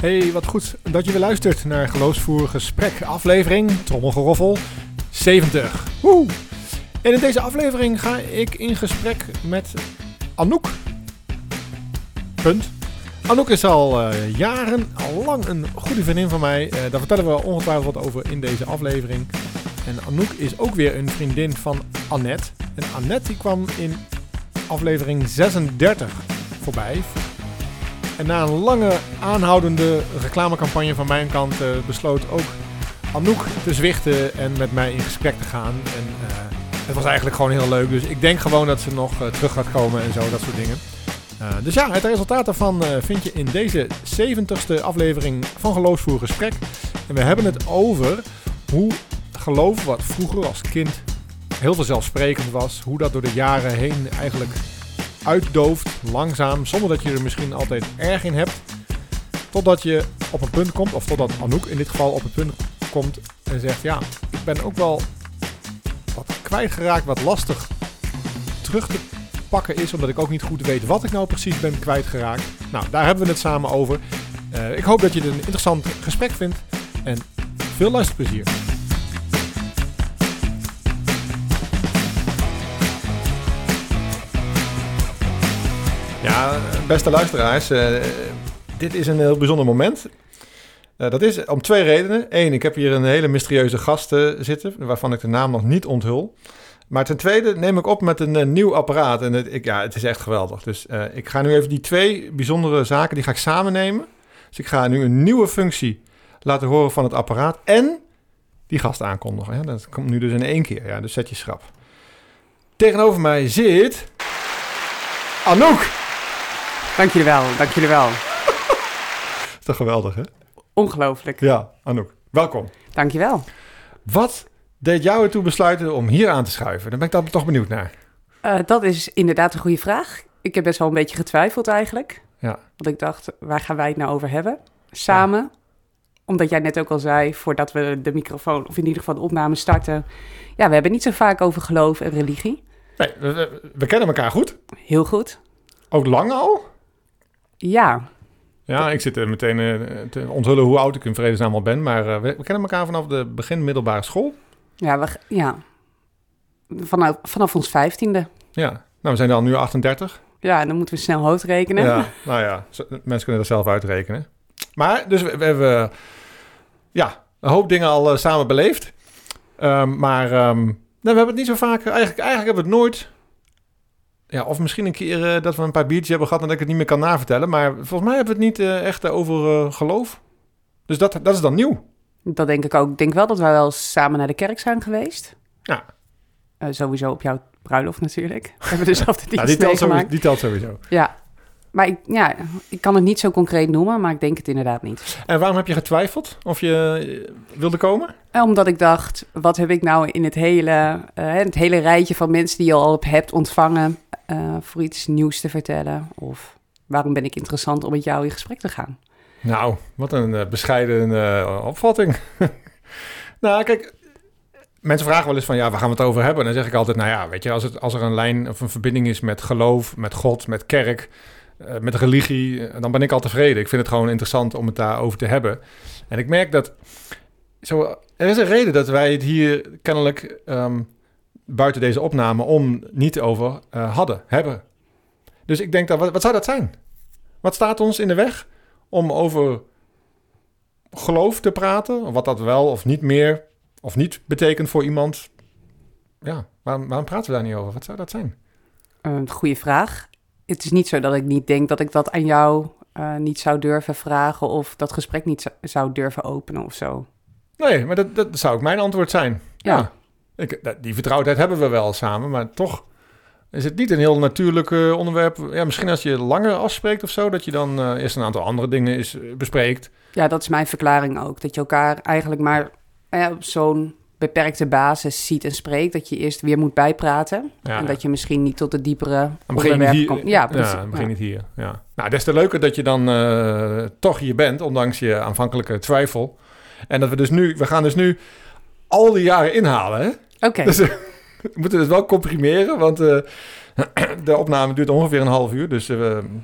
Hey, wat goed dat je weer luistert naar Geloofsvoer Gesprek, aflevering, trommelgeroffel, 70. Woe! En in deze aflevering ga ik in gesprek met Anouk. Punt. Anouk is al uh, jaren, al lang een goede vriendin van mij. Uh, daar vertellen we ongetwijfeld wat over in deze aflevering. En Anouk is ook weer een vriendin van Annette. En Annette die kwam in aflevering 36 voorbij. En na een lange aanhoudende reclamecampagne van mijn kant uh, besloot ook Anouk te zwichten en met mij in gesprek te gaan. En uh, het was eigenlijk gewoon heel leuk. Dus ik denk gewoon dat ze nog uh, terug gaat komen en zo, dat soort dingen. dus ja, het resultaat daarvan vind je in deze 70ste aflevering van Geloofsvoer Gesprek. En we hebben het over hoe geloof, wat vroeger als kind heel vanzelfsprekend was, hoe dat door de jaren heen eigenlijk uitdooft, langzaam, zonder dat je er misschien altijd erg in hebt. Totdat je op een punt komt, of totdat Anouk in dit geval op een punt komt en zegt: Ja, ik ben ook wel wat kwijtgeraakt, wat lastig terug te pakken is, omdat ik ook niet goed weet wat ik nou precies ben kwijtgeraakt. Nou, daar hebben we het samen over. Uh, ik hoop dat je het een interessant gesprek vindt en veel luisterplezier. Ja, beste luisteraars, uh, dit is een heel bijzonder moment. Uh, dat is om twee redenen. Eén, ik heb hier een hele mysterieuze gast uh, zitten, waarvan ik de naam nog niet onthul. Maar ten tweede neem ik op met een, nieuw apparaat. En het, ik, ja, het is echt geweldig. Dus ik ga nu even die twee bijzondere zaken, die ga ik samen nemen. Dus ik ga nu een nieuwe functie laten horen van het apparaat en die gast aankondigen. Ja, dat komt nu dus in één keer. Ja, dus zet je schrap. Tegenover mij zit... Anouk! Dank jullie wel, dank jullie wel. is toch geweldig, hè? Ongelooflijk. Ja, Anouk, welkom. Dank je wel. Wat deed jou ertoe besluiten om hier aan te schuiven? Daar ben ik dan toch benieuwd naar. Uh, dat is inderdaad een goede vraag. Ik heb best wel een beetje getwijfeld eigenlijk. Ja. Want ik dacht, waar gaan wij het nou over hebben? Samen. Ja. Omdat jij net ook al zei, voordat we de microfoon, of in ieder geval de opname starten. Ja, we hebben niet zo vaak over geloof en religie. Nee, we, we, we kennen elkaar goed. Heel goed. Ook lang al? Ja. Ja, ik zit er meteen uh, te onthullen hoe oud ik in vredesnaam al ben. Maar uh, we, we, kennen elkaar vanaf de begin middelbare school. Ja, we, ja. Vanaf, vanaf ons vijftiende. Ja, nou we zijn dan nu 38. Ja, dan moeten we snel hoofd rekenen. Ja, nou ja, mensen kunnen dat zelf uitrekenen. Maar, dus we, we hebben ja, een hoop dingen al uh, samen beleefd. Um, maar um, nou, we hebben het niet zo vaak... Eigenlijk, eigenlijk hebben we het nooit ja, of misschien een keer uh, dat we een paar biertjes hebben gehad en dat ik het niet meer kan navertellen. Maar volgens mij hebben we het niet uh, echt over uh, geloof. Dus dat, dat is dan nieuw. Dat denk ik ook. Ik denk wel dat wij wel samen naar de kerk zijn geweest. Ja. sowieso op jouw bruiloft natuurlijk. We hebben dezelfde dienst ja, die, telt sowieso, die telt sowieso. Ja. Maar ik, ja, ik kan het niet zo concreet noemen, maar ik denk het inderdaad niet. En waarom heb je getwijfeld of je wilde komen? Omdat ik dacht, wat heb ik nou in het hele, het hele rijtje van mensen die je al hebt ontvangen uh, voor iets nieuws te vertellen? Of waarom ben ik interessant om met jou in gesprek te gaan? Nou, wat een uh, bescheiden uh, opvatting. nou, kijk, mensen vragen wel eens van, ja, waar gaan we het over hebben? En dan zeg ik altijd, nou ja, weet je, als, het, als er een lijn of een verbinding is met geloof, met God, met kerk, met religie, dan ben ik al tevreden. Ik vind het gewoon interessant om het daarover te hebben. En ik merk dat, zo, er is een reden dat wij het hier kennelijk... Um, buiten deze opname om niet over uh, hadden, hebben. Dus ik denk dat, wat, wat zou dat zijn? Wat staat ons in de weg om over geloof te praten? Wat dat wel of niet meer of niet betekent voor iemand? Ja, waarom, waarom praten we daar niet over? Wat zou dat zijn? Een goede vraag. Het is niet zo dat ik niet denk dat ik dat aan jou uh, niet zou durven vragen of dat gesprek niet zou durven openen of zo. Nee, maar dat, dat zou ook mijn antwoord zijn. ja. ja. Ik, die vertrouwdheid hebben we wel samen, maar toch is het niet een heel natuurlijk uh, onderwerp. Ja, misschien als je langer afspreekt of zo, dat je dan uh, eerst een aantal andere dingen is, uh, bespreekt. Ja, dat is mijn verklaring ook. Dat je elkaar eigenlijk maar op zo'n beperkte basis ziet en spreekt. Dat je eerst weer moet bijpraten. Ja, en dat je misschien niet tot de diepere onderwerpen komt. Ja, precies. Ja, begin niet hier. Ja. Nou, des te leuker dat je dan toch hier bent, ondanks je aanvankelijke twijfel. En dat we dus nu, we gaan dus nu al die jaren inhalen, hè? Oké. Dus we moeten het wel comprimeren, want uh, de opname duurt ongeveer een half uur. Dus uh,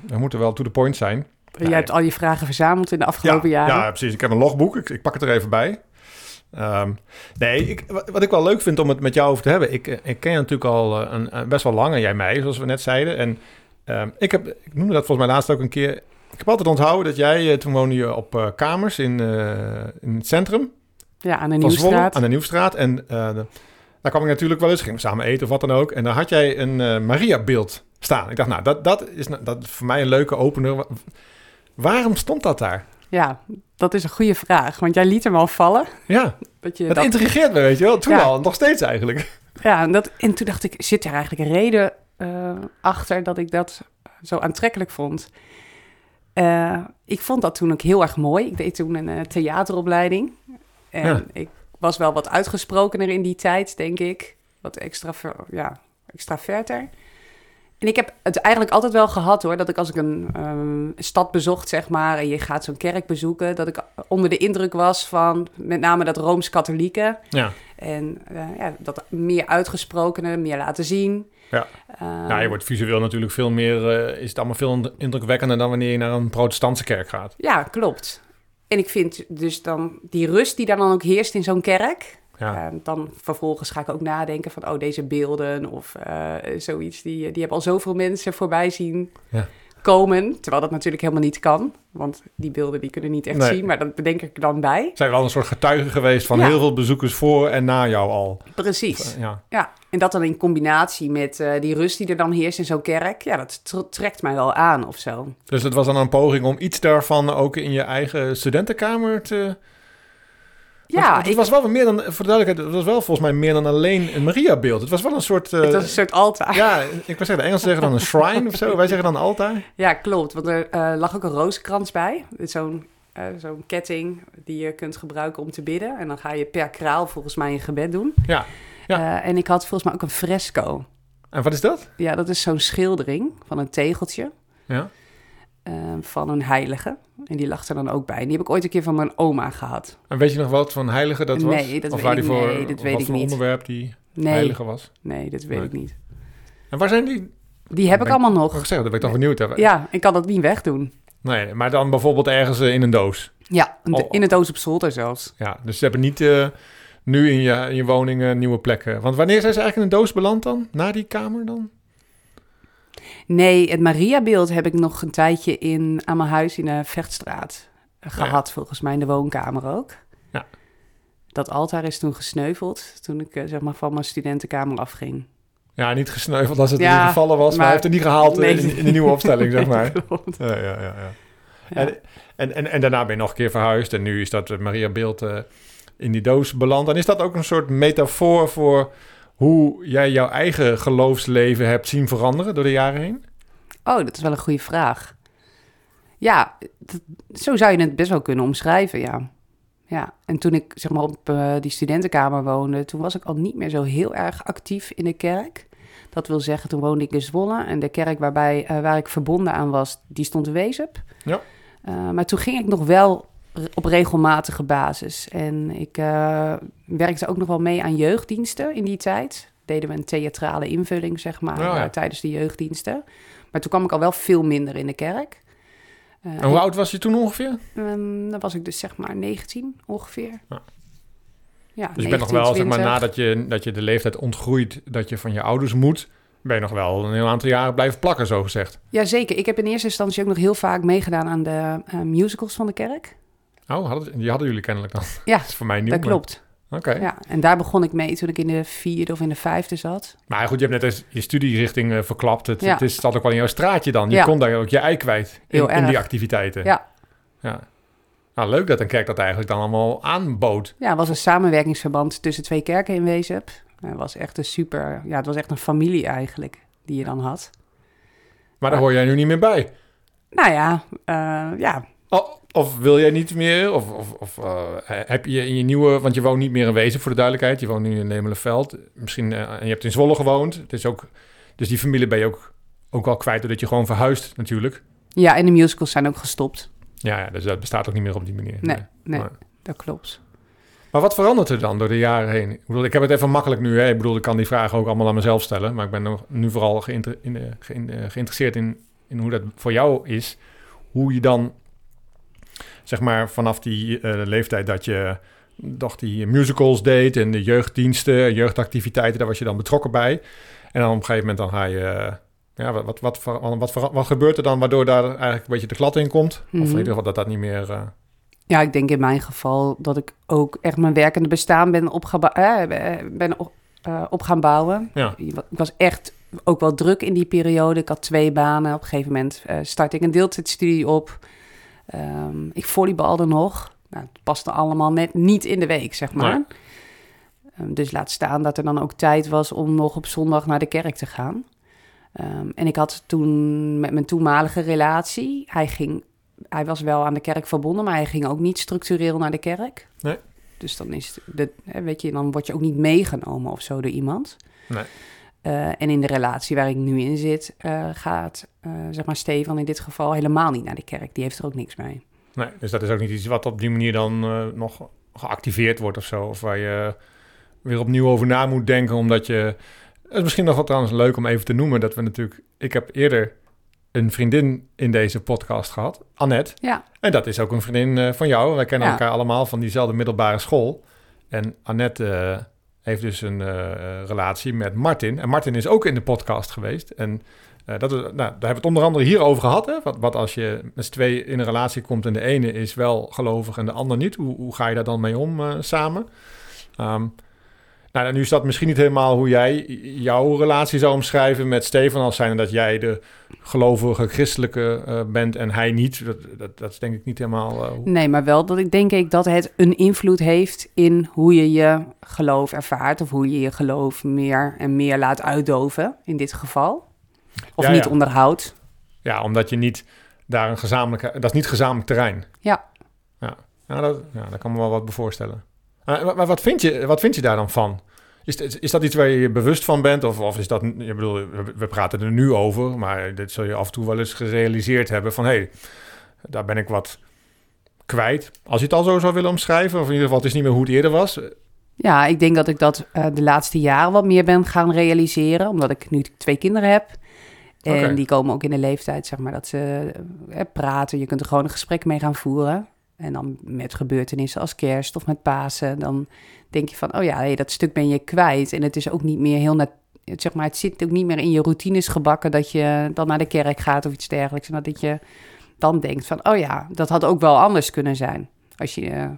we moeten wel to the point zijn. Je hebt al je vragen verzameld in de afgelopen ja, jaren. Ja, precies. Ik heb een logboek. Ik, ik pak het er even bij. Ehm, nee, ik, wat ik wel leuk vind om het met jou over te hebben. Ik, eh, ik ken je natuurlijk al eh, een, een best wel lang en jij mij, zoals we net zeiden. En ehm, ik, heb, ik noemde dat volgens mij laatst ook een keer. Ik heb altijd onthouden dat jij, eh, toen woonde je op eh, kamers in, eh, in het centrum Ja, aan de Zwolle, Nieuwstraat. aan de Nieuwstraat. En eh, de- daar kwam ik natuurlijk wel eens, gingen we samen eten of wat dan ook. En dan had jij een eh, Maria-beeld staan. Ik dacht, nou, dat, dat is nou- dat is voor mij een leuke opener. Wa- Waarom stond dat daar? Ja, dat is een goede vraag. Want jij liet hem al vallen. Ja, Dat je dat dat, intrigeert me, weet je wel. Toen Ja. al, nog steeds eigenlijk. ja, en, dat, en toen dacht ik, zit er eigenlijk een reden eh, achter dat ik dat zo aantrekkelijk vond? Eh, ik vond dat toen ook heel erg mooi. Ik deed toen een theateropleiding. En Ja. ik was wel wat uitgesprokener in die tijd, denk ik. Wat extra, ja, extraverter. En ik heb het eigenlijk altijd wel gehad hoor, dat ik als ik een ehm, stad bezocht, zeg maar, en je gaat zo'n kerk bezoeken, dat ik onder de indruk was van met name dat Rooms-Katholieke. Ja. En eh, ja, dat meer uitgesprokene, meer laten zien. Ja. Ja, je wordt visueel natuurlijk veel meer, eh, is het allemaal veel indrukwekkender dan wanneer je naar een protestantse kerk gaat. Ja, klopt. En ik vind dus dan die rust die daar dan ook heerst in zo'n kerk. Ja. eh, dan vervolgens ga ik ook nadenken van, oh, deze beelden of eh, zoiets. Die, die hebben al zoveel mensen voorbij zien Ja. Komen. Terwijl dat natuurlijk helemaal niet kan. Want die beelden die kunnen niet echt Nee. zien. Maar dat bedenk ik dan bij. Zijn wel een soort getuigen geweest van Ja. heel veel bezoekers voor en na jou al. Precies. Ja. Ja, en dat dan in combinatie met eh, die rust die er dan heerst in zo'n kerk. Ja, dat tr- trekt mij wel aan of zo. Dus het was dan een poging om iets daarvan ook in je eigen studentenkamer te... Ja, Want het ik, was wel meer dan, voor de duidelijkheid, het was wel volgens mij meer dan alleen een Maria-beeld. Het was wel een soort... eh, het was een soort altaar. Ja, ik wil zeggen, de Engelsen zeggen dan een shrine of zo. Wij zeggen dan altaar. Ja, klopt. Want er eh, lag ook een rozenkrans bij. Zo'n eh, zo'n ketting die je kunt gebruiken om te bidden. En dan ga je per kraal volgens mij een gebed doen. Ja, ja. Eh, en ik had volgens mij ook een fresco. En wat is dat? Ja, dat is zo'n schildering van een tegeltje Ja. Eh, van een heilige. En die lag er dan ook bij. En die heb ik ooit een keer van mijn oma gehad. En weet je nog wat voor heilige dat was? Nee, dat of weet waar ik- die voor, nee, dat weet wat ik voor niet. onderwerp die Nee, heilige was? nee dat weet Nee. ik niet. En waar zijn die? Die heb ik allemaal Mag nog. ik zeggen, dat ben ik dan benieuwd. Hè? Ja, ik kan dat niet wegdoen. Nee, maar dan bijvoorbeeld ergens eh, in een doos. Ja, een- Oh. in het doos op zolder zelfs. Ja, dus ze hebben niet eh, nu in je, in je woning een nieuwe plekken. Want wanneer zijn ze eigenlijk in een doos beland dan? Na die kamer dan? Nee, het Mariabeeld heb ik nog een tijdje in, aan mijn huis in de Vechtstraat eh, Ja. gehad, volgens mij in de woonkamer ook. Ja. Dat altaar is toen gesneuveld, toen ik eh, zeg maar van mijn studentenkamer afging. Ja, niet gesneuveld als het Ja, in gevallen was, maar, maar- hij heeft het niet gehaald eh, Nee. in, in de nieuwe opstelling, zeg maar. Ja, ja, ja. ja. En, en, en, en daarna ben je nog een keer verhuisd en nu is dat Maria Beeld in die doos beland. En is dat ook een soort metafoor voor hoe jij jouw eigen geloofsleven hebt zien veranderen door de jaren heen? Oh, dat is wel een goede vraag. Ja, dat- zo zou je het best wel kunnen omschrijven, ja. Ja, en toen ik zeg maar op eh, die studentenkamer woonde, toen was ik al niet meer zo heel erg actief in de kerk. Dat wil zeggen, toen woonde ik in Zwolle en de kerk waarbij, eh, waar ik verbonden aan was, die stond in Wezep. Ja. Eh, maar toen ging ik nog wel op regelmatige basis. En ik eh, werkte ook nog wel mee aan jeugddiensten in die tijd. Deden we een theatrale invulling, zeg maar, Oh, ja. eh, tijdens de jeugddiensten. Maar toen kwam ik al wel veel minder in de kerk. Eh, En hoe oud was je toen ongeveer? Ehm, dan was ik dus zeg maar 19 ongeveer. Ja. Ja, Dus je bent nog wel, zeg maar, 19, nadat je, dat je de leeftijd ontgroeit dat je van je ouders moet, ben je nog wel een heel aantal jaren blijven plakken, zo gezegd. Jazeker, ik heb in eerste instantie ook nog heel vaak meegedaan aan de musicals van de kerk. Oh, hadden, die hadden jullie kennelijk dan. Ja, dat is voor mij nieuw. dat maar- klopt. Oké. Ja, en daar begon ik mee toen ik in de vierde of in de vijfde zat. Maar goed, je hebt net eens je studierichting eh, verklapt. Het, Ja. het is, zat ook wel in jouw straatje dan. Je Ja. kon daar ook je ei kwijt in, die activiteiten. Ja. ja. Nou, leuk dat een kerk dat eigenlijk dan allemaal aanbood. Ja, het was een samenwerkingsverband tussen twee kerken in Wezep. Het was echt een super, ja, het was echt een familie eigenlijk die je dan had. Maar daar hoor jij nu niet meer bij. Nou ja, eh, ja, Oh, of wil jij niet meer? Of, of, of eh, heb je in je nieuwe... Want je woont niet meer in Wezen, voor de duidelijkheid. Je woont nu in Lemelenveld. Misschien, eh, en je hebt in Zwolle gewoond. Het is ook, dus die familie ben je ook, ook wel kwijt... doordat je gewoon verhuist natuurlijk. ja, en de musicals zijn ook gestopt. Ja, ja, dus dat bestaat ook niet meer op die manier. Nee, nee, Maar- dat klopt. Maar wat verandert er dan door de jaren heen? Ik bedoel, ik heb het even makkelijk nu. Hè? Ik bedoel, ik kan die vragen ook allemaal aan mezelf stellen. Maar ik ben nog, nu vooral geïnter- in, geïn- eh, geïnteresseerd in, in hoe dat voor jou is. hoe je dan, zeg maar, vanaf die eh, leeftijd dat je toch die musicals deed en de jeugddiensten, jeugdactiviteiten, daar was je dan betrokken bij. En dan op een gegeven moment dan ga je, eh, ja, wat, wat, wat, wat, wat, gebeurt er dan waardoor daar eigenlijk een beetje de klad in komt? Of in Mhm. ieder geval dat dat niet meer... eh, Ja, ik denk in mijn geval dat ik ook echt mijn werkende bestaan ben, opgeba- eh, ben op, op gaan bouwen. ja, Ik was echt ook wel druk in die periode. Ik had twee banen. Op een gegeven moment eh startte ik een deeltijdstudie op. Ehm, ik volleybalde nog. Nou, het paste allemaal net niet in de week, zeg maar. Nee. Ehm, dus laat staan dat er dan ook tijd was om nog op zondag naar de kerk te gaan. Ehm, en ik had toen met mijn toenmalige relatie... Hij, ging, hij was wel aan de kerk verbonden, maar hij ging ook niet structureel naar de kerk. Nee. Dus dan, is het, de, hè, weet je, dan word je ook niet meegenomen of zo door iemand. Nee. Eh, en in de relatie waar ik nu in zit, eh, gaat zeg maar Stefan in dit geval helemaal niet naar de kerk. Die heeft er ook niks mee. nee, dus dat is ook niet iets wat op die manier dan eh, nog geactiveerd wordt of zo. Of waar je weer opnieuw over na moet denken, omdat je... Het is misschien nog wel trouwens leuk om even te noemen dat we natuurlijk... Ik heb eerder een vriendin in deze podcast gehad, Annette. Ja, En dat is ook een vriendin eh, van jou. Wij kennen Ja. elkaar allemaal van diezelfde middelbare school. En Annette eh, heeft dus een eh, relatie met Martin. En Martin is ook in de podcast geweest. En eh, dat nou, daar hebben we het onder andere hier over gehad. Hè? Wat, wat als je met z'n twee in een relatie komt en de ene is wel gelovig en de ander niet. Hoe, hoe ga je daar dan mee om eh, samen? Ehm, nou, nu is dat misschien niet helemaal hoe jij jouw relatie zou omschrijven met Stefan als zijn dat jij de gelovige christelijke eh, bent en hij niet. Dat, dat, dat is denk ik niet helemaal. nee, maar wel dat ik denk ik dat het een invloed heeft in hoe je je geloof ervaart. Of hoe je je geloof meer en meer laat uitdoven in dit geval. Of Ja, niet ja. onderhoudt. Ja, omdat je niet daar een gezamenlijke. Dat is niet gezamenlijk terrein. Ja. Ja, ja, dat, ja daar kan me wel wat bij voorstellen. Maar, maar- wat, vind je, wat vind je daar dan van? Is, is, dat iets waar je je bewust van bent? Of, of is dat. Je bedoel, we, we praten er nu over, maar dit zul je af en toe wel eens gerealiseerd hebben van hé, hey, daar ben ik wat kwijt. Als je het al zo zou willen omschrijven, of in ieder geval, het is niet meer hoe het eerder was. Ja, ik denk dat ik dat eh, de laatste jaren wat meer ben gaan realiseren. Omdat ik nu twee kinderen heb. En die komen ook in de leeftijd, zeg maar, dat ze eh, praten. Je kunt er gewoon een gesprek mee gaan voeren. En dan met gebeurtenissen als kerst of met Pasen. Dan denk je van, oh ja, dat stuk ben je kwijt. En het is ook niet meer heel... nat- zeg maar, het zit ook niet meer in je routines gebakken... dat je dan naar de kerk gaat of iets dergelijks. En dat je dan denkt van, oh ja, dat had ook wel anders kunnen zijn. Als je...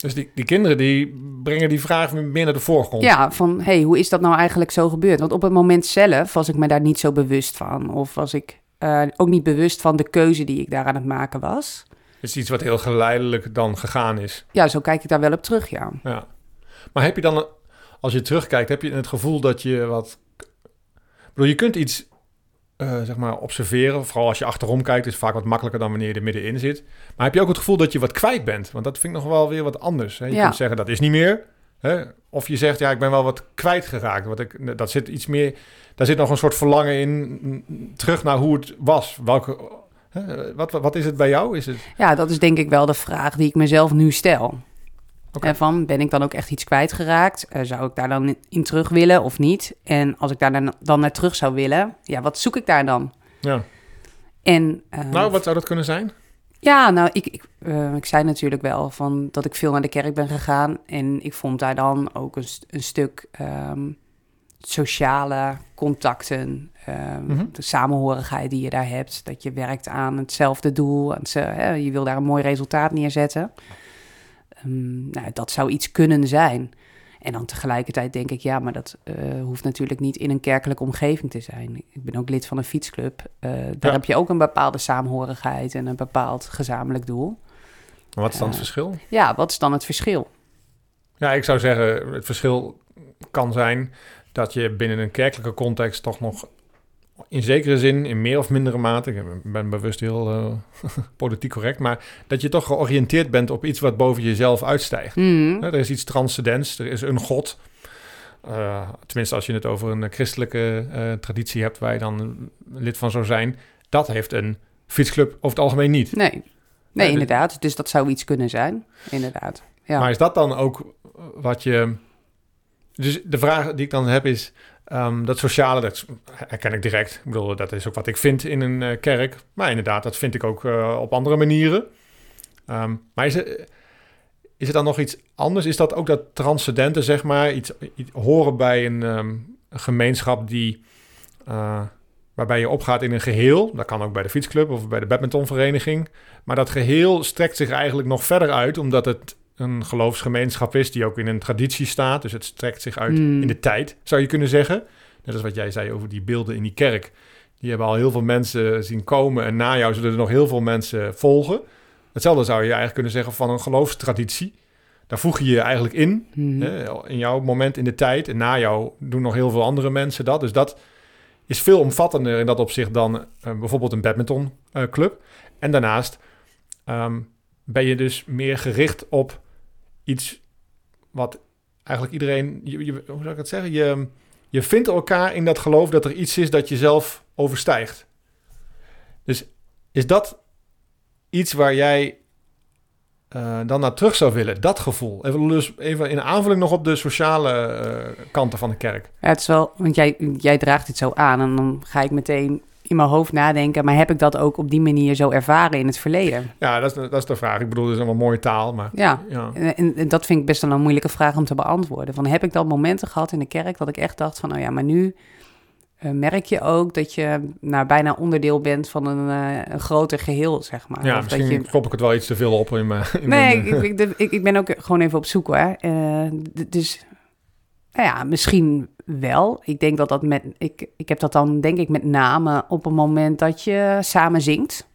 Dus die, die kinderen die brengen die vraag meer naar de voorgrond. Ja, van hey, hoe is dat nou eigenlijk zo gebeurd? Want op het moment zelf was ik me daar niet zo bewust van. Of was ik eh, ook niet bewust van de keuze die ik daar aan het maken was. Het is iets wat heel geleidelijk dan gegaan is. Ja, zo kijk ik daar wel op terug, ja. Ja. Maar heb je dan, als je terugkijkt, heb je het gevoel dat je wat... Ik bedoel, je kunt iets, eh, zeg maar, observeren. Vooral als je achterom kijkt, is het vaak wat makkelijker dan wanneer je er middenin zit. Maar heb je ook het gevoel dat je wat kwijt bent? Want dat vind ik nog wel weer wat anders. Hè? Je Ja. kunt zeggen, dat is niet meer. Hè? Of je zegt, ja, ik ben wel wat kwijtgeraakt. Wat ik, dat zit iets meer... Daar zit nog een soort verlangen in, mm, terug naar hoe het was. Welke... hè, Wat, wat, wat is het bij jou? Is het... Ja, dat is denk ik wel de vraag die ik mezelf nu stel. En van, ben ik dan ook echt iets kwijtgeraakt? Eh, zou ik daar dan in- terug willen of niet? En als ik daar dan, naar terug zou willen, ja, wat zoek ik daar dan? Ja. En, eh, Nou, wat zou dat kunnen zijn? Ja, nou, ik, ik, eh, ik zei natuurlijk wel van dat ik veel naar de kerk ben gegaan. En ik vond daar dan ook een, een stuk ehm, sociale contacten, ehm, Mhm. de samenhorigheid die je daar hebt. Dat je werkt aan hetzelfde doel. En ze, je wil daar een mooi resultaat neerzetten. Ehm, nou, dat zou iets kunnen zijn. En dan tegelijkertijd denk ik, ja, maar dat eh, hoeft natuurlijk niet in een kerkelijke omgeving te zijn. Ik ben ook lid van een fietsclub. Eh, daar Ja. heb je ook een bepaalde samenhorigheid en een bepaald gezamenlijk doel. Maar wat is dan het Eh, verschil? Ja, wat is dan het verschil? Ja, ik zou zeggen, het verschil kan zijn dat je binnen een kerkelijke context toch nog in zekere zin, in meer of mindere mate, ik ben bewust heel eh, politiek correct, maar dat je toch georiënteerd bent op iets wat boven jezelf uitstijgt. Hè, Er is iets transcendents, er is een God. Eh, tenminste, als je het over een christelijke eh, traditie hebt waar je dan lid van zou zijn, dat heeft een fietsclub over het algemeen niet. Nee, nee dus- inderdaad. Dus dat zou iets kunnen zijn, inderdaad. Ja. Maar is dat dan ook wat je. Dus de vraag die ik dan heb is: Ehm, dat sociale, dat herken ik direct. Ik bedoel, dat is ook wat ik vind in een eh, kerk. Maar inderdaad, dat vind ik ook eh, op andere manieren. Ehm, maar is er, is er dan nog iets anders? Is dat ook dat transcendente, zeg maar, iets, horen bij een, ehm, een gemeenschap die, eh, waarbij je opgaat in een geheel? Dat kan ook bij de fietsclub of bij de badmintonvereniging. Maar dat geheel strekt zich eigenlijk nog verder uit, omdat het een geloofsgemeenschap is die ook in een traditie staat. Dus het strekt zich uit Hmm. in de tijd, zou je kunnen zeggen. Net als wat jij zei over die beelden in die kerk. Die hebben al heel veel mensen zien komen en na jou zullen er nog heel veel mensen volgen. Hetzelfde zou je eigenlijk kunnen zeggen van een geloofstraditie. Daar voeg je je eigenlijk in, Mhm. hè, in jouw moment in de tijd. En na jou doen nog heel veel andere mensen dat. Dus dat is veel omvattender in dat opzicht dan eh, bijvoorbeeld een badmintonclub. en daarnaast ehm, ben je dus meer gericht op iets wat eigenlijk iedereen... Je, je- hoe zou ik het zeggen? Je, je vindt elkaar in dat geloof dat er iets is dat je zelf overstijgt. Dus is dat iets waar jij eh, dan naar terug zou willen? Dat gevoel. Even, dus even in aanvulling nog op de sociale eh, kanten van de kerk. Het is wel, want jij, jij draagt dit zo aan en dan ga ik meteen in mijn hoofd nadenken, maar heb ik dat ook op die manier zo ervaren in het verleden? Ja, dat is, de- dat is de vraag. Ik bedoel, dat is allemaal mooie taal, maar... Ja, Ja. en, en- dat vind ik best wel een moeilijke vraag om te beantwoorden. Van, heb ik dan momenten gehad in de kerk dat ik echt dacht van, nou ja, maar nu eh, merk je ook dat je nou, bijna onderdeel bent van een, eh, een groter geheel, zeg maar. Ja, Of dat misschien je, klop ik het wel iets te veel op in mijn... In Nee, mijn, ik, ik, ben ook gewoon even op zoek hoor. Eh, d- dus nou ja, misschien wel. Ik denk dat dat met. Ik, ik heb dat dan denk ik met name op een moment dat je samen zingt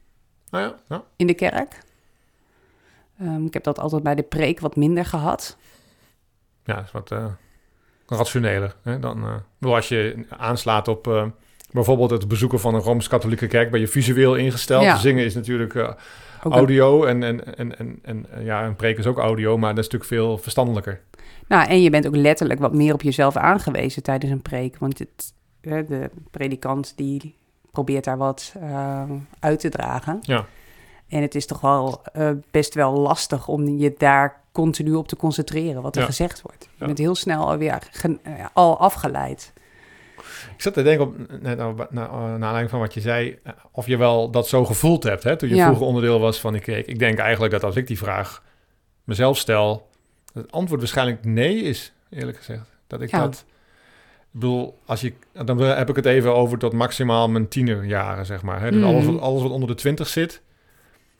nou ja, ja. in de kerk. Ehm, ik heb dat altijd bij de preek wat minder gehad. Ja, dat is wat eh, rationeler. Hè? Dan, bedoel, als je aanslaat op eh, bijvoorbeeld het bezoeken van een Rooms-Katholieke kerk, ben je visueel ingesteld. Ja. Zingen is natuurlijk eh, audio en, en, en, en, en eh, ja, een preek is ook audio, maar dat is natuurlijk veel verstandelijker. nou, en je bent ook letterlijk wat meer op jezelf aangewezen tijdens een preek. Want het, de predikant die probeert daar wat eh, uit te dragen. Ja. En het is toch wel best wel lastig om je daar continu op te concentreren, wat er Ja. gezegd wordt. Je Ja. bent heel snel alweer al afgeleid. Ik zat te denken, op, net nou, na, naar aanleiding van wat je zei, eh, of je wel dat zo gevoeld hebt hè, toen je Ja. vroeger onderdeel was van die kerk. Ik denk eigenlijk dat als ik die vraag mezelf stel, het antwoord waarschijnlijk nee is, eerlijk gezegd. Dat ik Ja. dat, ik bedoel, als je, dan heb ik het even over tot maximaal mijn tienerjaren, zeg maar. Hè. Dus Mhm. alles, wat, alles wat onder de twintig zit,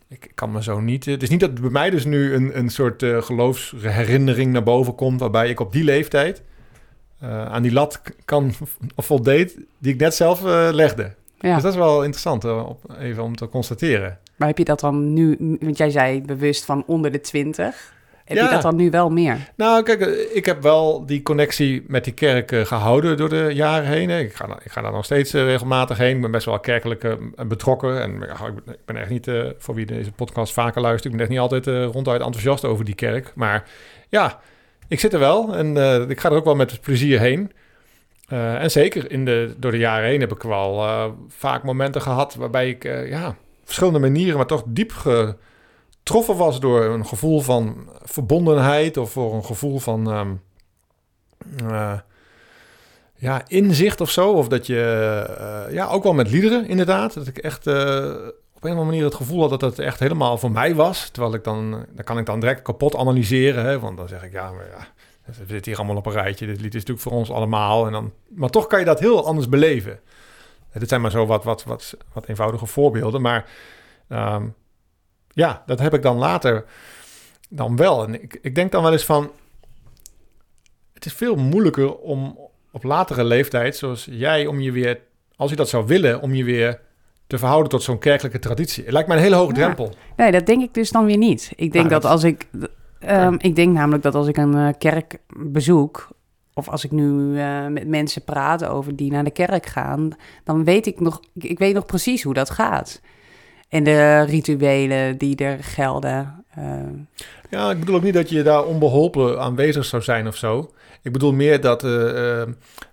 ik kan me zo niet... eh, Het is niet dat bij mij dus nu een, een soort eh, geloofsherinnering naar boven komt, waarbij ik op die leeftijd eh, aan die lat kan of voldeed die ik net zelf eh, legde. Ja. Dus dat is wel interessant eh, op, even om te constateren. Maar heb je dat dan nu, want jij zei bewust van onder de 20. Heb Ja. je dat dan nu wel meer? Nou, kijk, ik heb wel die connectie met die kerk eh, gehouden door de jaren heen. Ik ga, daar- ik ga daar nog steeds regelmatig heen. Ik ben best wel kerkelijk betrokken. En ik ben- echt niet, voor wie deze podcast vaker luistert, ik ben echt niet altijd ronduit enthousiast over die kerk. Maar ja, ik zit er wel en eh, ik ga er ook wel met plezier heen. Eh, en zeker in de, door de jaren heen heb ik wel eh, vaak momenten gehad waarbij ik ja, op verschillende manieren, maar toch diep getroffen was door een gevoel van verbondenheid of voor een gevoel van ehm, eh, ja, inzicht of zo. Of dat je, ja, ook wel met liederen inderdaad. Dat ik echt een andere manier het gevoel had dat het echt helemaal voor mij was. Terwijl ik dan, dan kan ik dan direct kapot analyseren. Hè? Want dan zeg ik, ja, maar ja, we hier allemaal op een rijtje. Dit lied is natuurlijk voor ons allemaal. En dan, maar toch kan je dat heel anders beleven. Eh, Dit zijn maar zo wat, wat, wat, wat eenvoudige voorbeelden. Maar ehm, ja, dat heb ik dan later dan wel. En ik, ik denk dan wel eens van... Het is veel moeilijker om op latere leeftijd, zoals jij, om je weer... Als je dat zou willen, om je weer te verhouden tot zo'n kerkelijke traditie. Het lijkt mij een hele hoge Ja. drempel. Nee, dat denk ik dus dan weer niet. Ik denk Ah, dat als ik... ehm, Ik denk namelijk dat als ik een eh, kerk bezoek... of als ik nu eh, met mensen praat over die naar de kerk gaan... dan weet ik nog... Ik, weet nog precies hoe dat gaat. En de rituelen die er gelden. eh, Ja, ik bedoel ook niet dat je daar onbeholpen aanwezig zou zijn of zo. Ik bedoel meer dat eh, eh,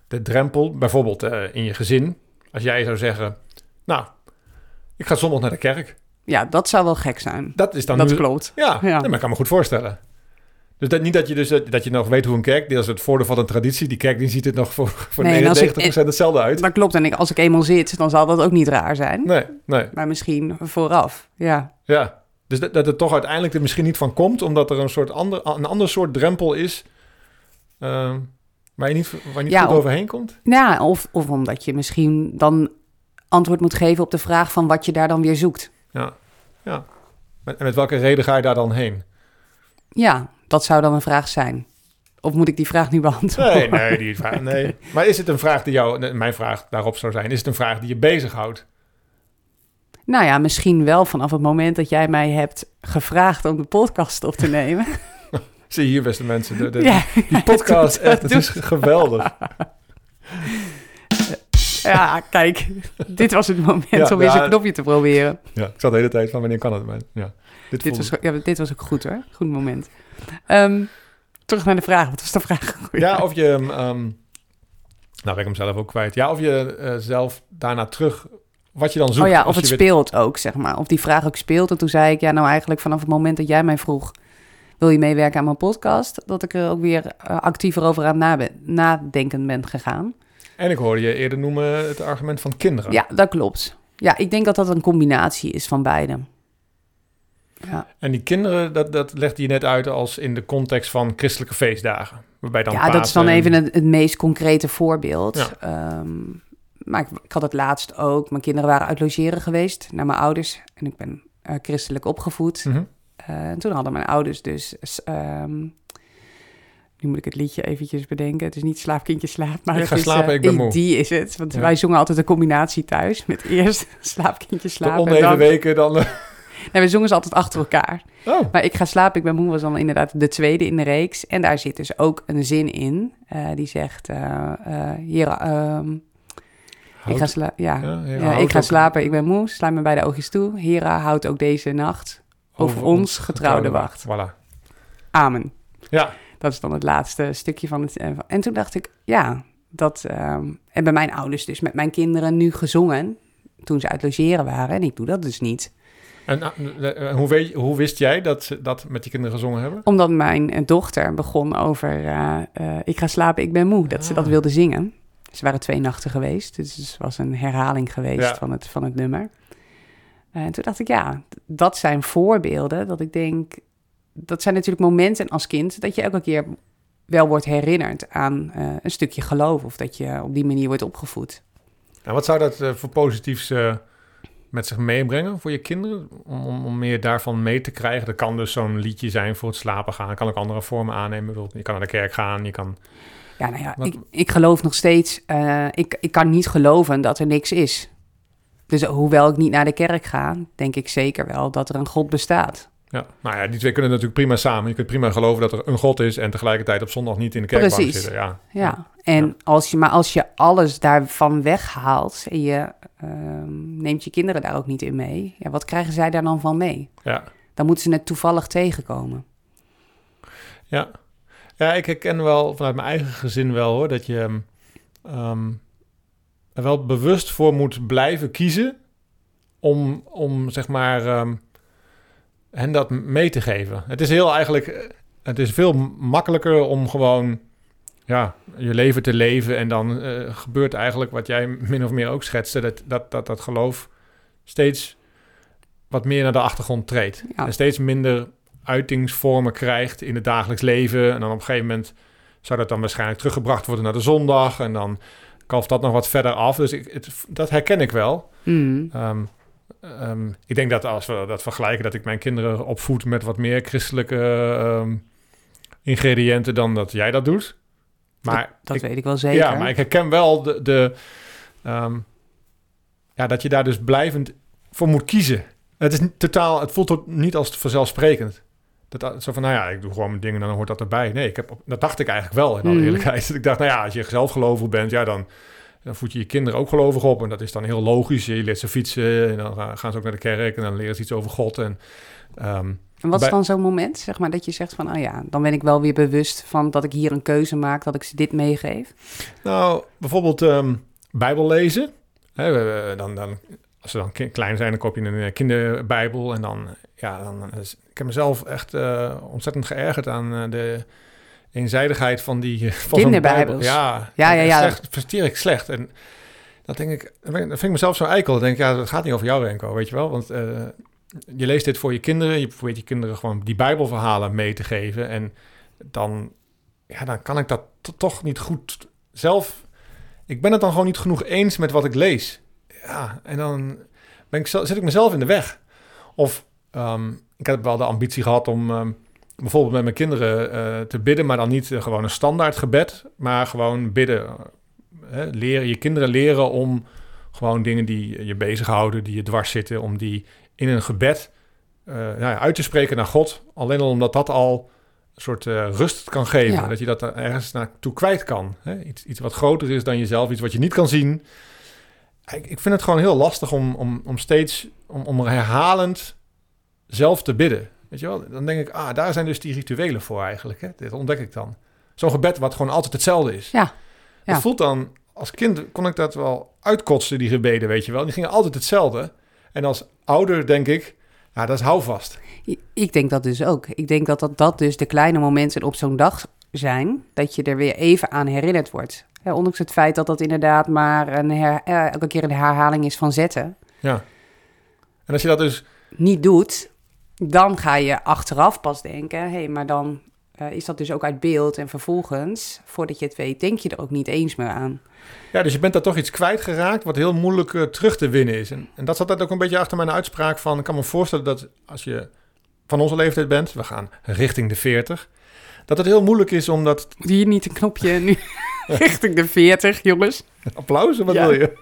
de drempel, bijvoorbeeld in je gezin, als jij zou zeggen, nou, ik ga zondag naar de kerk. ja, dat zou wel gek zijn. Dat is dan dat nu- klopt. Ja, Ja. nee, maar ik kan me goed voorstellen. Dus dat, niet dat je, dus, dat, dat je nog weet hoe een kerk... Dat is het voordeel van een traditie. Die kerk die ziet het nog voor, voor Nee, en als 99% ik- hetzelfde uit. Dat klopt. En ik, als ik eenmaal zit, dan zal dat ook niet raar zijn. Nee, nee. Maar misschien vooraf. Ja. Ja. Dus dat, dat het toch uiteindelijk er misschien niet van komt... omdat er een, soort ander, een ander soort drempel is... ehm, waar je niet, waar je niet Ja, goed overheen komt. Ja, of, of omdat je misschien dan antwoord moet geven op de vraag van wat je daar dan weer zoekt. Ja. ja. En met welke reden ga je daar dan heen? Ja, dat zou dan een vraag zijn. Of moet ik die vraag nu beantwoorden? Nee, nee, die vraag, nee. Maar is het een vraag die jou... Mijn vraag daarop zou zijn... Is het een vraag die je bezighoudt? Nou ja, misschien wel vanaf het moment dat jij mij hebt gevraagd om de podcast op te nemen. Zie je hier, beste mensen. De, de, ja, Die podcast, echt, het is geweldig. ja, kijk, dit was het moment Ja, om eens ja. een knopje te proberen. Ja, ik zat de hele tijd van wanneer kan het? Maar, ja, dit was, ja, dit was ook goed hoor, goed moment. Ehm, terug naar de vraag, wat was de vraag? Ja, of je... ehm, nou, ben ik hem zelf ook kwijt. Ja, of je eh, zelf daarna terug... Wat je dan zoekt. Oh ja, of het speelt ook, zeg maar. Of die vraag ook speelt. En toen zei ik, ja, nou eigenlijk vanaf het moment dat jij mij vroeg... wil je meewerken aan mijn podcast? Dat ik er ook weer eh, actiever over aan nadenken ben gegaan. En ik hoorde je eerder noemen het argument van kinderen. Ja, dat klopt. Ja, ik denk dat dat een combinatie is van beide. Ja, En die kinderen, dat, dat legde je net uit als in de context van christelijke feestdagen. Waarbij dan ja dat is dan even het, het meest concrete voorbeeld. Ja. Ehm, maar ik, ik had het laatst ook. Mijn kinderen waren uit logeren geweest naar mijn ouders. En ik ben eh, christelijk opgevoed. Eh, en toen hadden mijn ouders dus... ehm, nu moet ik het liedje eventjes bedenken. Het is niet slaapkindje slaap, maar Ik ga is, slapen, eh, ik ben moe. Die is het. Want Ja. wij zongen altijd een combinatie thuis. Met eerst slaapkindje De slaap. en oneven dan... weken dan... eh, Nee, we zongen ze altijd achter elkaar. Oh, Maar ik ga slapen, ik ben moe was dan inderdaad de tweede in de reeks. En daar zit dus ook een zin in. eh, die zegt, hier, ehm, ik ga, sla ja. Ja, ik ga slapen, ik ben moe. Sluit me bij de oogjes toe. Hera houdt ook deze nacht over ons getrouwde wacht. Voilà. Amen. Ja, Dat is dan het laatste stukje van het. eh, En toen dacht ik, ja, dat. ehm en bij mijn ouders dus met mijn kinderen nu gezongen. Toen ze uit logeren waren. En ik doe dat dus niet. en eh, eh, hoe, weet, hoe wist jij dat ze dat met je kinderen gezongen hebben? Omdat mijn dochter begon over. ik ga slapen, ik ben moe. Dat ze dat Ah. wilde zingen. Ze waren twee nachten geweest. Dus het was een herhaling geweest Ja. van, het, van het nummer. En toen dacht ik, ja, dat zijn voorbeelden. Dat ik denk. Dat zijn natuurlijk momenten als kind. dat je elke keer wel wordt herinnerd aan eh, een stukje geloof. Of dat je op die manier wordt opgevoed. En wat zou dat eh, voor positiefs eh, met zich meebrengen voor je kinderen? Om, om, om meer daarvan mee te krijgen. Dat kan dus zo'n liedje zijn voor het slapen gaan. Het kan ook andere vormen aannemen. Bijvoorbeeld, je kan naar de kerk gaan. Je kan... Ja, nou ja, Wat- ik, ik geloof nog steeds. ik, ik kan niet geloven dat er niks is. Dus hoewel ik niet naar de kerk ga, denk ik zeker wel dat er een God bestaat. Ja, nou ja, die twee kunnen natuurlijk prima samen. Je kunt prima geloven dat er een God is en tegelijkertijd op zondag niet in de Precies. zitten. Ja. Ja, en Ja. Als je, maar als je alles daarvan weghaalt en je ehm, neemt je kinderen daar ook niet in mee, ja, wat krijgen zij daar dan van mee? Ja. Dan moeten ze het toevallig tegenkomen. Ja. ja, ik herken wel vanuit mijn eigen gezin wel hoor, dat je ehm, er wel bewust voor moet blijven kiezen om, om zeg maar ehm, hen dat mee te geven. Het is heel eigenlijk, het is veel makkelijker om gewoon ja, je leven te leven en dan eh, gebeurt eigenlijk wat jij min of meer ook schetste, dat dat, dat, dat geloof steeds wat meer naar de achtergrond treedt. Ja. En steeds minder uitingsvormen krijgt in het dagelijks leven. En dan op een gegeven moment zou dat dan waarschijnlijk teruggebracht worden naar de zondag. En dan kalft dat nog wat verder af. Dus ik, het, dat herken ik wel. Hmm. Ehm, ehm, ik denk dat als we dat vergelijken, dat ik mijn kinderen opvoed met wat meer christelijke ehm, ingrediënten dan dat jij dat doet. Maar Dat ik, weet ik wel zeker. ja, maar ik herken wel de, de ehm, ja, dat je daar dus blijvend voor moet kiezen. Het is totaal, het voelt ook niet als vanzelfsprekend. Dat, dat- zo van, nou ja, ik doe gewoon mijn dingen en dan hoort dat erbij. Nee, ik heb, dat dacht ik eigenlijk wel, in alle Mhm. eerlijkheid. Ik dacht, nou ja, als je zelf gelovig bent, ja, dan, dan voed je je kinderen ook gelovig op. En dat is dan heel logisch. Je leert ze fietsen en dan gaan ze ook naar de kerk en dan leren ze iets over God. En, ehm, En wat is dan zo'n moment, zeg maar, dat je zegt van, oh ja, dan ben ik wel weer bewust van dat ik hier een keuze maak, dat ik ze dit meegeef. Nou, bijvoorbeeld ehm Bijbel lezen. We- dan, dan, als ze dan klein zijn, dan koop je een eh, kinderbijbel. En dan, ja, dan, is- ik heb mezelf echt eh, ontzettend geërgerd aan eh, de eenzijdigheid van die van zo'n Kinderbijbels. Bijbel. Ja, Ja, ja, ja. Slecht, verteer ik slecht. En dat denk ik, dan vind ik mezelf zo eikel. Dan denk ik, ja, dat gaat niet over jou, Renko, weet je wel. Want eh, je leest dit voor je kinderen. Je probeert je kinderen gewoon die Bijbelverhalen mee te geven. En dan, ja, dan kan ik dat to- toch niet goed zelf... Ik ben het dan gewoon niet genoeg eens met wat ik lees. Ja, en dan ben ik, zit ik mezelf in de weg. Of ehm, ik heb wel de ambitie gehad om ehm, bijvoorbeeld met mijn kinderen eh, te bidden, maar dan niet eh, gewoon een standaard gebed, maar gewoon bidden. Eh, hè, leren, je kinderen leren om gewoon dingen die je bezighouden, die je dwars zitten, om die in een gebed nou ja, uit te spreken naar God. Alleen al omdat dat al een soort rust kan geven. Ja. Dat je dat er ergens naartoe kwijt kan. Hè? Iets, iets wat groter is dan jezelf, iets wat je niet kan zien. Ik, ik vind het gewoon heel lastig om, om, om steeds, om, om herhalend zelf te bidden. Weet je wel? Dan denk ik, ah, daar zijn dus die rituelen voor eigenlijk. Hè? Dit ontdek ik dan. Zo'n gebed wat gewoon altijd hetzelfde is. Ja. Ja. Voelt dan, als kind kon ik dat wel uitkotsen, die gebeden, weet je wel. Die gingen altijd hetzelfde. En als ouder denk ik, ja, dat is houvast. Ik denk dat dus ook. Ik denk dat dat, dat dus de kleine momenten op zo'n dag zijn, dat je er weer even aan herinnerd wordt. Ja, ondanks het feit dat dat inderdaad maar een her, eh, elke keer een herhaling is van zetten, Ja. En als je dat dus, niet doet, dan ga je achteraf pas denken, hé, hey, maar dan eh, is dat dus ook uit beeld. En vervolgens, voordat je het weet, denk je er ook niet eens meer aan. ja, dus je bent daar toch iets kwijtgeraakt wat heel moeilijk eh, terug te winnen is. En, en dat zat ook een beetje achter mijn uitspraak van, ik kan me voorstellen dat als je van onze leeftijd bent, we gaan richting de 40, dat het heel moeilijk is om dat Hier niet een knopje nu richting de 40, jongens. Applaus, wat Ja. wil je?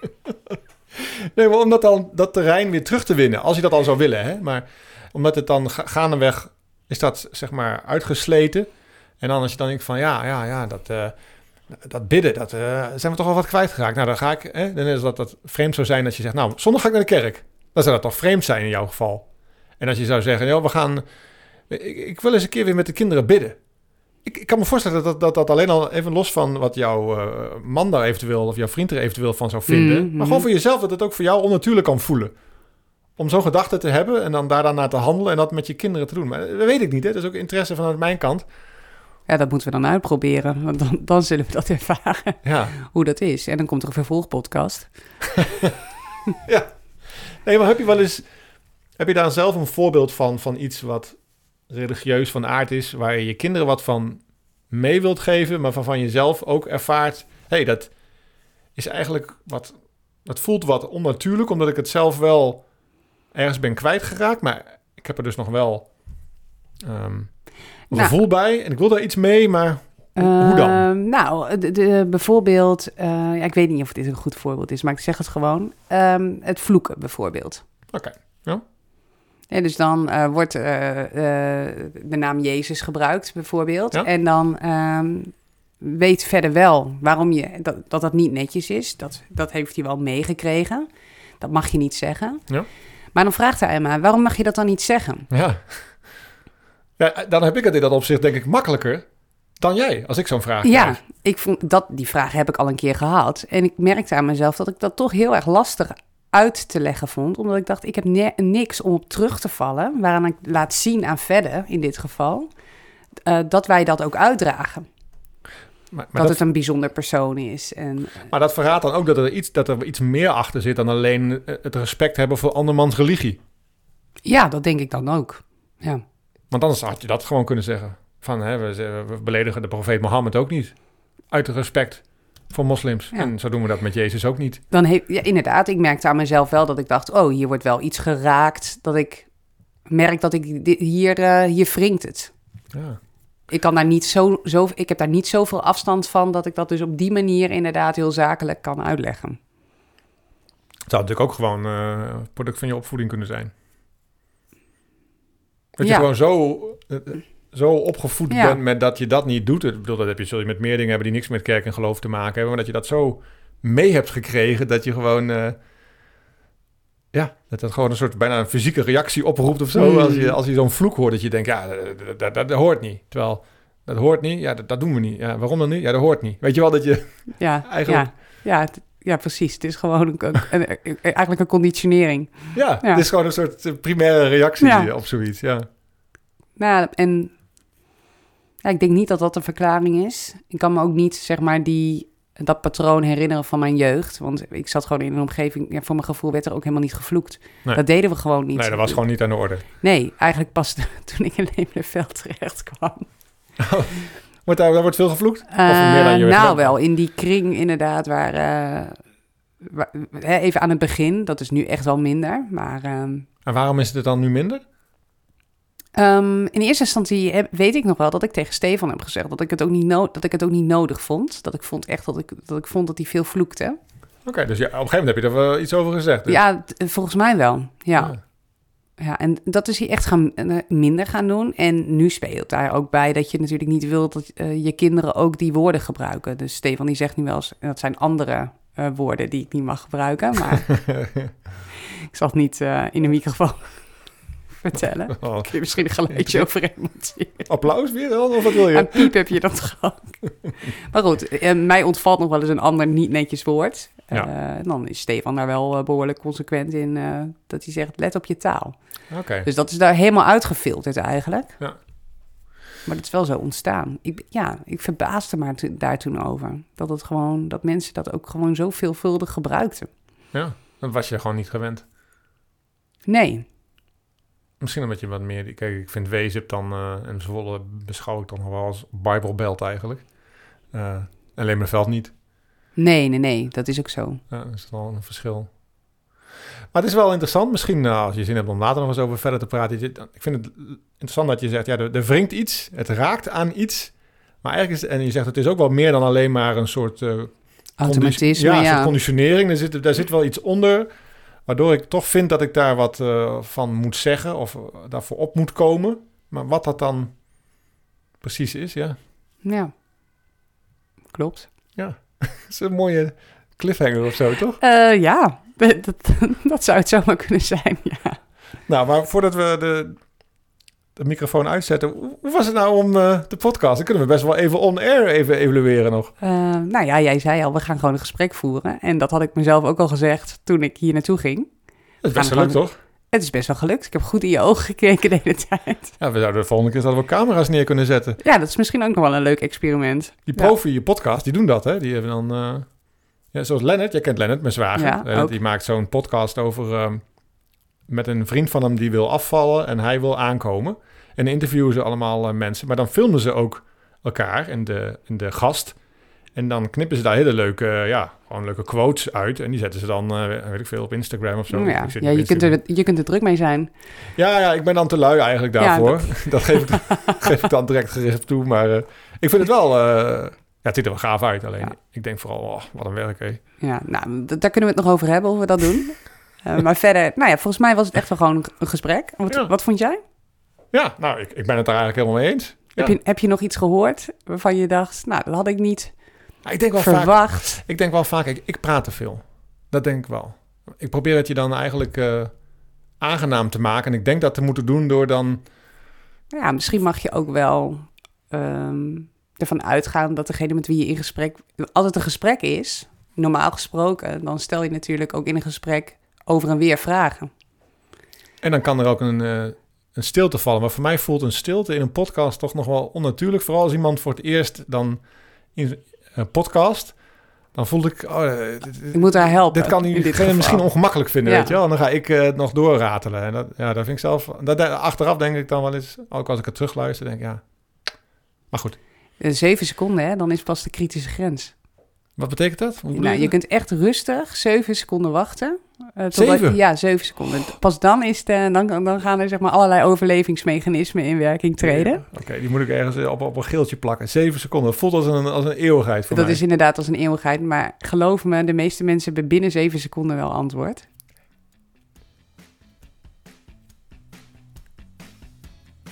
nee, maar om dat, dan, dat terrein weer terug te winnen, als je dat al zou willen. Hè? Maar omdat het dan ga- gaandeweg is dat zeg maar uitgesleten. En dan als je dan denkt van ja, ja, ja, dat, eh, dat bidden, dat eh, zijn we toch wel wat kwijtgeraakt. Nou, dan ga ik, hè, dan is dat, dat vreemd zou zijn als je zegt, nou, zondag ga ik naar de kerk. Dan zou dat toch vreemd zijn in jouw geval. En als je zou zeggen, joh, we gaan, ik, ik wil eens een keer weer met de kinderen bidden. Ik, ik kan me voorstellen dat, dat dat, dat alleen al even los van wat jouw eh, man daar eventueel of jouw vriend er eventueel van zou vinden. Mhm. Maar gewoon voor jezelf dat het ook voor jou onnatuurlijk kan voelen. Om zo'n gedachte te hebben en dan daar dan naar te handelen en dat met je kinderen te doen. Maar dat weet ik niet. Hè? Dat is ook interesse vanuit mijn kant. Ja, dat moeten we dan uitproberen, want dan, dan zullen we dat ervaren, Ja. hoe dat is. En dan komt er een vervolgpodcast. Nee, maar heb je wel eens. Heb je daar zelf een voorbeeld van, van iets wat religieus van aard is, waar je je kinderen wat van mee wilt geven, maar waarvan je zelf ook ervaart: hé, hey, dat is eigenlijk wat. Dat voelt wat onnatuurlijk, omdat ik het zelf wel ergens ben kwijtgeraakt, maar ik heb er dus nog wel ehm, een Nou. gevoel bij en ik wil daar iets mee, maar hoe dan? Ehm, nou, de, de- bijvoorbeeld, eh, ja, ik weet niet of dit een goed voorbeeld is, maar ik zeg het gewoon. Ehm, het vloeken bijvoorbeeld. Oké, Ja, dus dan eh, wordt eh, de naam Jezus gebruikt, bijvoorbeeld. Ja. En dan weet verder wel waarom je, dat, dat dat niet netjes is. Dat, dat heeft hij wel meegekregen. Dat mag je niet zeggen. Ja. Maar dan vraagt hij mij, waarom mag je dat dan niet zeggen? ja. ja. Dan heb ik het in dat opzicht denk ik makkelijker dan jij, als ik zo'n vraag Ja, krijg. ik vond dat, die vraag heb ik al een keer gehad. En ik merkte aan mezelf dat ik dat toch heel erg lastig uit te leggen vond. Omdat ik dacht, ik heb niks om op terug te vallen. Waaraan ik laat zien aan verder, in dit geval, eh, dat wij dat ook uitdragen. Maar, maar dat, dat, het een bijzonder persoon is. En, maar dat verraadt dan ook dat er, iets, dat er iets meer achter zit dan alleen eh, het respect hebben voor andermans religie. ja, dat denk ik dan ook. Ja. Want anders had je dat gewoon kunnen zeggen. Van, hè, we, beledigen de profeet Mohammed ook niet. Uit respect voor moslims. Ja. En zo doen we dat met Jezus ook niet. Dan heeft, ja, inderdaad, ik merkte aan mezelf wel dat ik dacht, oh, hier wordt wel iets geraakt. Dat ik merk dat ik hier, eh, hier wringt het. Ja. Ik kan daar niet zo, zo, ik heb daar niet zoveel afstand van dat ik dat dus op die manier inderdaad heel zakelijk kan uitleggen. Het zou natuurlijk ook gewoon eh, product van je opvoeding kunnen zijn. Dat je Ja. gewoon zo, eh, zo opgevoed Ja. bent met dat je dat niet doet. Ik bedoel, dat heb je, zul je met meer dingen hebben die niks met kerk en geloof te maken hebben. Maar dat je dat zo mee hebt gekregen dat je gewoon... eh, ja, dat dat gewoon een soort bijna een fysieke reactie oproept of zo. Mm. Als je, als je zo'n vloek hoort, dat je denkt, ja, dat, dat, dat, dat hoort niet. Terwijl, dat hoort niet, ja, dat, doen we niet. Ja, waarom dan niet? Ja, dat hoort niet. Weet je wel dat je Ja, Eigenlijk- ja, ja, het- ja, precies. Het is gewoon een, een- een- een- eigenlijk een conditionering. Ja, Ja. het is gewoon een soort eh, primaire reactie Ja. op zoiets. Ja. Nou, en ja, ik denk niet dat dat een verklaring is. Ik kan me ook niet, zeg maar, die, dat patroon herinneren van mijn jeugd. Want ik zat gewoon in een omgeving, ja, voor mijn gevoel werd er ook helemaal niet gevloekt. Nee. Dat deden we gewoon niet. Nee, dat was gewoon niet aan de orde. Nee, eigenlijk pas toen ik in Lemelenveld terecht kwam. Wordt daar, daar wordt veel gevloekt? Of meer dan je nou, wel, in die kring inderdaad, waar, eh, waar- hè, even aan het begin, dat is nu echt wel minder. Maar ehm, En waarom is het dan nu minder? Ehm, in eerste instantie heb- weet ik nog wel dat ik tegen Stefan heb gezegd dat ik het ook niet, dat ik het ook niet nodig vond. Dat ik vond echt dat ik, dat ik vond dat hij veel vloekte. Oké, dus ja, op een gegeven moment heb je er wel iets over gezegd. dus- Ja, volgens mij wel. Ja. Ja. Ja, en dat is hij echt gaan, eh, minder gaan doen. En nu speelt daar ook bij dat je natuurlijk niet wilt dat eh, je kinderen ook die woorden gebruiken. Dus Stefan die zegt nu wel eens, dat zijn andere eh, woorden die ik niet mag gebruiken. Maar ik zal het niet in de microfoon vertellen. Oh, Kun je misschien een geluidje over monteren. applaus weer dan? Of wat wil je? Aan piep heb je dat gehad. maar goed, eh, mij ontvalt nog wel eens een ander niet netjes woord. Ja. Eh, en dan is Stefan daar wel eh, behoorlijk consequent in. dat hij zegt, let op je taal. Oké. Dus dat is daar helemaal uitgefilterd eigenlijk. Ja. Maar het is wel zo ontstaan. Ik, ja, ik verbaasde me daar toen over. Dat, het gewoon, dat mensen dat ook gewoon zo veelvuldig gebruikten. Ja, dat was je gewoon niet gewend. Nee, Misschien omdat je wat meer... Kijk, ik vind Wezep dan... eh en Zwolle beschouw ik dan nog wel als Bijbelbelt eigenlijk. Eh en Lemerveld niet. nee, nee, nee. Dat is ook zo. Ja, dat is wel een verschil. Maar het is wel interessant. Misschien eh, als je zin hebt om later nog eens over verder te praten. Ik vind het interessant dat je zegt, ja, er, er wringt iets. Het raakt aan iets. Maar eigenlijk is, en je zegt, het is ook wel meer dan alleen maar een soort... Automatisme, ja, ja. een soort conditionering. Er zit, daar zit wel iets onder. Waardoor ik toch vind dat ik daar wat eh, van moet zeggen. Of eh, daarvoor op moet komen. Maar wat dat dan precies is, ja. Ja, klopt. Dat is een mooie cliffhanger of zo, toch? Eh, ja, dat, dat, dat zou het zomaar kunnen zijn, ja. Nou, maar voordat we de, de microfoon uitzetten, hoe was het nou om eh, de podcast? Dan kunnen we best wel even on-air even evalueren nog. Eh, nou ja, jij zei al, we gaan gewoon een gesprek voeren. En dat had ik mezelf ook al gezegd toen ik hier naartoe ging. Dat is best gelukt, gewoon- toch? Het is best wel gelukt. Ik heb goed in je ogen gekeken de hele tijd. Ja, we zouden de volgende keer zouden we camera's neer kunnen zetten. Ja, dat is misschien ook nog wel een leuk experiment. Die Ja. profi podcast, die doen dat, hè? Die hebben dan... eh, ja, zoals Lennart, jij kent Lennart, mijn zwager. Ja, die maakt zo'n podcast over... ehm, met een vriend van hem die wil afvallen en hij wil aankomen. En interviewen ze allemaal eh, mensen. Maar dan filmen ze ook elkaar en de, en de gast. En dan knippen ze daar hele leuke, eh, ja, gewoon leuke quotes uit. En die zetten ze dan, eh, weet ik veel, op Instagram of zo. Ja, je, kunt er, je kunt er druk mee zijn. Ja, ja, ik ben dan te lui eigenlijk Ja, daarvoor. dat geef, ik, geef ik dan direct gericht toe. Maar ik vind het wel... ja, het ziet er wel gaaf uit. Alleen, Ja. ik denk vooral, oh, wat een werk. Ja, nou, daar kunnen we het nog over hebben, hoe we dat doen. Eh, maar verder, nou ja, volgens mij was het echt wel gewoon een gesprek. Wat, Ja. wat vond jij? Ja, nou, ik, ik ben het daar eigenlijk helemaal mee eens. Ja. Heb, je, heb je nog iets gehoord waarvan je dacht, nou, dat had ik niet ik denk wel vaak... verwacht. Ik denk wel vaak, ik, ik praat te veel. Dat denk ik wel. Ik probeer het je dan eigenlijk eh, aangenaam te maken. En ik denk dat te moeten doen door dan... Ja, misschien mag je ook wel ehm, ervan uitgaan dat degene met wie je in gesprek... Als het een gesprek is, normaal gesproken, dan stel je natuurlijk ook in een gesprek over en weer vragen. En dan kan er ook een, eh, een stilte vallen. Maar voor mij voelt een stilte in een podcast toch nog wel onnatuurlijk. Vooral als iemand voor het eerst dan in een podcast... Dan voel ik, oh, eh, dit, Ik moet haar helpen. dit kan diegene misschien ongemakkelijk vinden, Ja. weet je wel. En dan ga ik het nog doorratelen. En dat, ja, dat vind ik zelf... Dat, achteraf denk ik dan wel eens, ook als ik het terugluister, denk ik, ja... Maar goed, Zeven seconden, hè, dan is pas de kritische grens. Wat betekent dat? Nou, je? kunt echt rustig zeven seconden wachten. eh, Zeven? Ja, zeven seconden. Pas dan, is de, dan, dan gaan er zeg maar allerlei overlevingsmechanismen in werking treden. Ja, Oké, die moet ik ergens eh, op, op een geeltje plakken. Zeven seconden. Dat voelt als een, als een eeuwigheid voor Dat mij. is inderdaad als een eeuwigheid. Maar geloof me, de meeste mensen hebben binnen zeven seconden wel antwoord.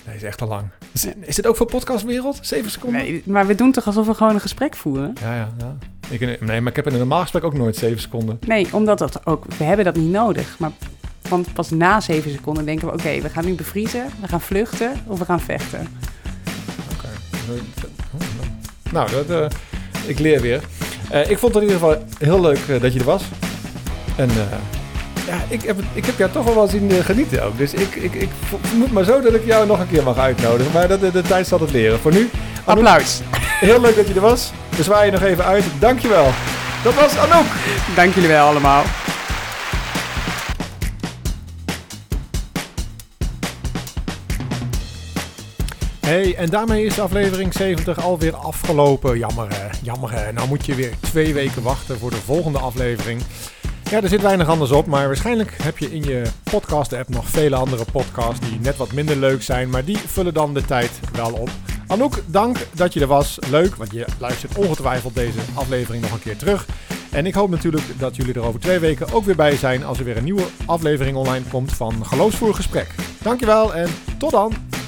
Nee, is echt te lang. Is, is dit ook voor podcastwereld? Zeven seconden? Nee, maar we doen toch alsof we gewoon een gesprek voeren? Ja, ja, ja. Ik, nee, maar ik heb in een normaal gesprek ook nooit zeven seconden. Nee, omdat dat ook, we hebben dat niet nodig. Maar want pas na zeven seconden denken we, oké, we gaan nu bevriezen, we gaan vluchten of we gaan vechten. Oké. Nou, dat, eh, ik leer weer. Eh, ik vond het in ieder geval heel leuk eh, dat je er was. En eh, ja, ik heb, ik heb jou toch wel wel zien eh, genieten ook. Dus ik, ik, ik vermoed maar zo dat ik jou nog een keer mag uitnodigen. Maar dat, de, de tijd zal het leren. Voor nu, Anouk, Applaus. heel leuk dat je er was. We zwaaien je nog even uit. Dankjewel. Dat was Anouk. Dank jullie wel allemaal. Hey, en daarmee is aflevering 70 alweer afgelopen. Jammer hè, jammer hè. Nou moet je weer twee weken wachten voor de volgende aflevering. Ja, er zit weinig anders op, maar waarschijnlijk heb je in je podcast-app nog vele andere podcasts die net wat minder leuk zijn, maar die vullen dan de tijd wel op. Anouk, dank dat je er was. Leuk, want je luistert ongetwijfeld deze aflevering nog een keer terug. En ik hoop natuurlijk dat jullie er over twee weken ook weer bij zijn als er weer een nieuwe aflevering online komt van Geloofsvoer Gesprek. Dankjewel en tot dan!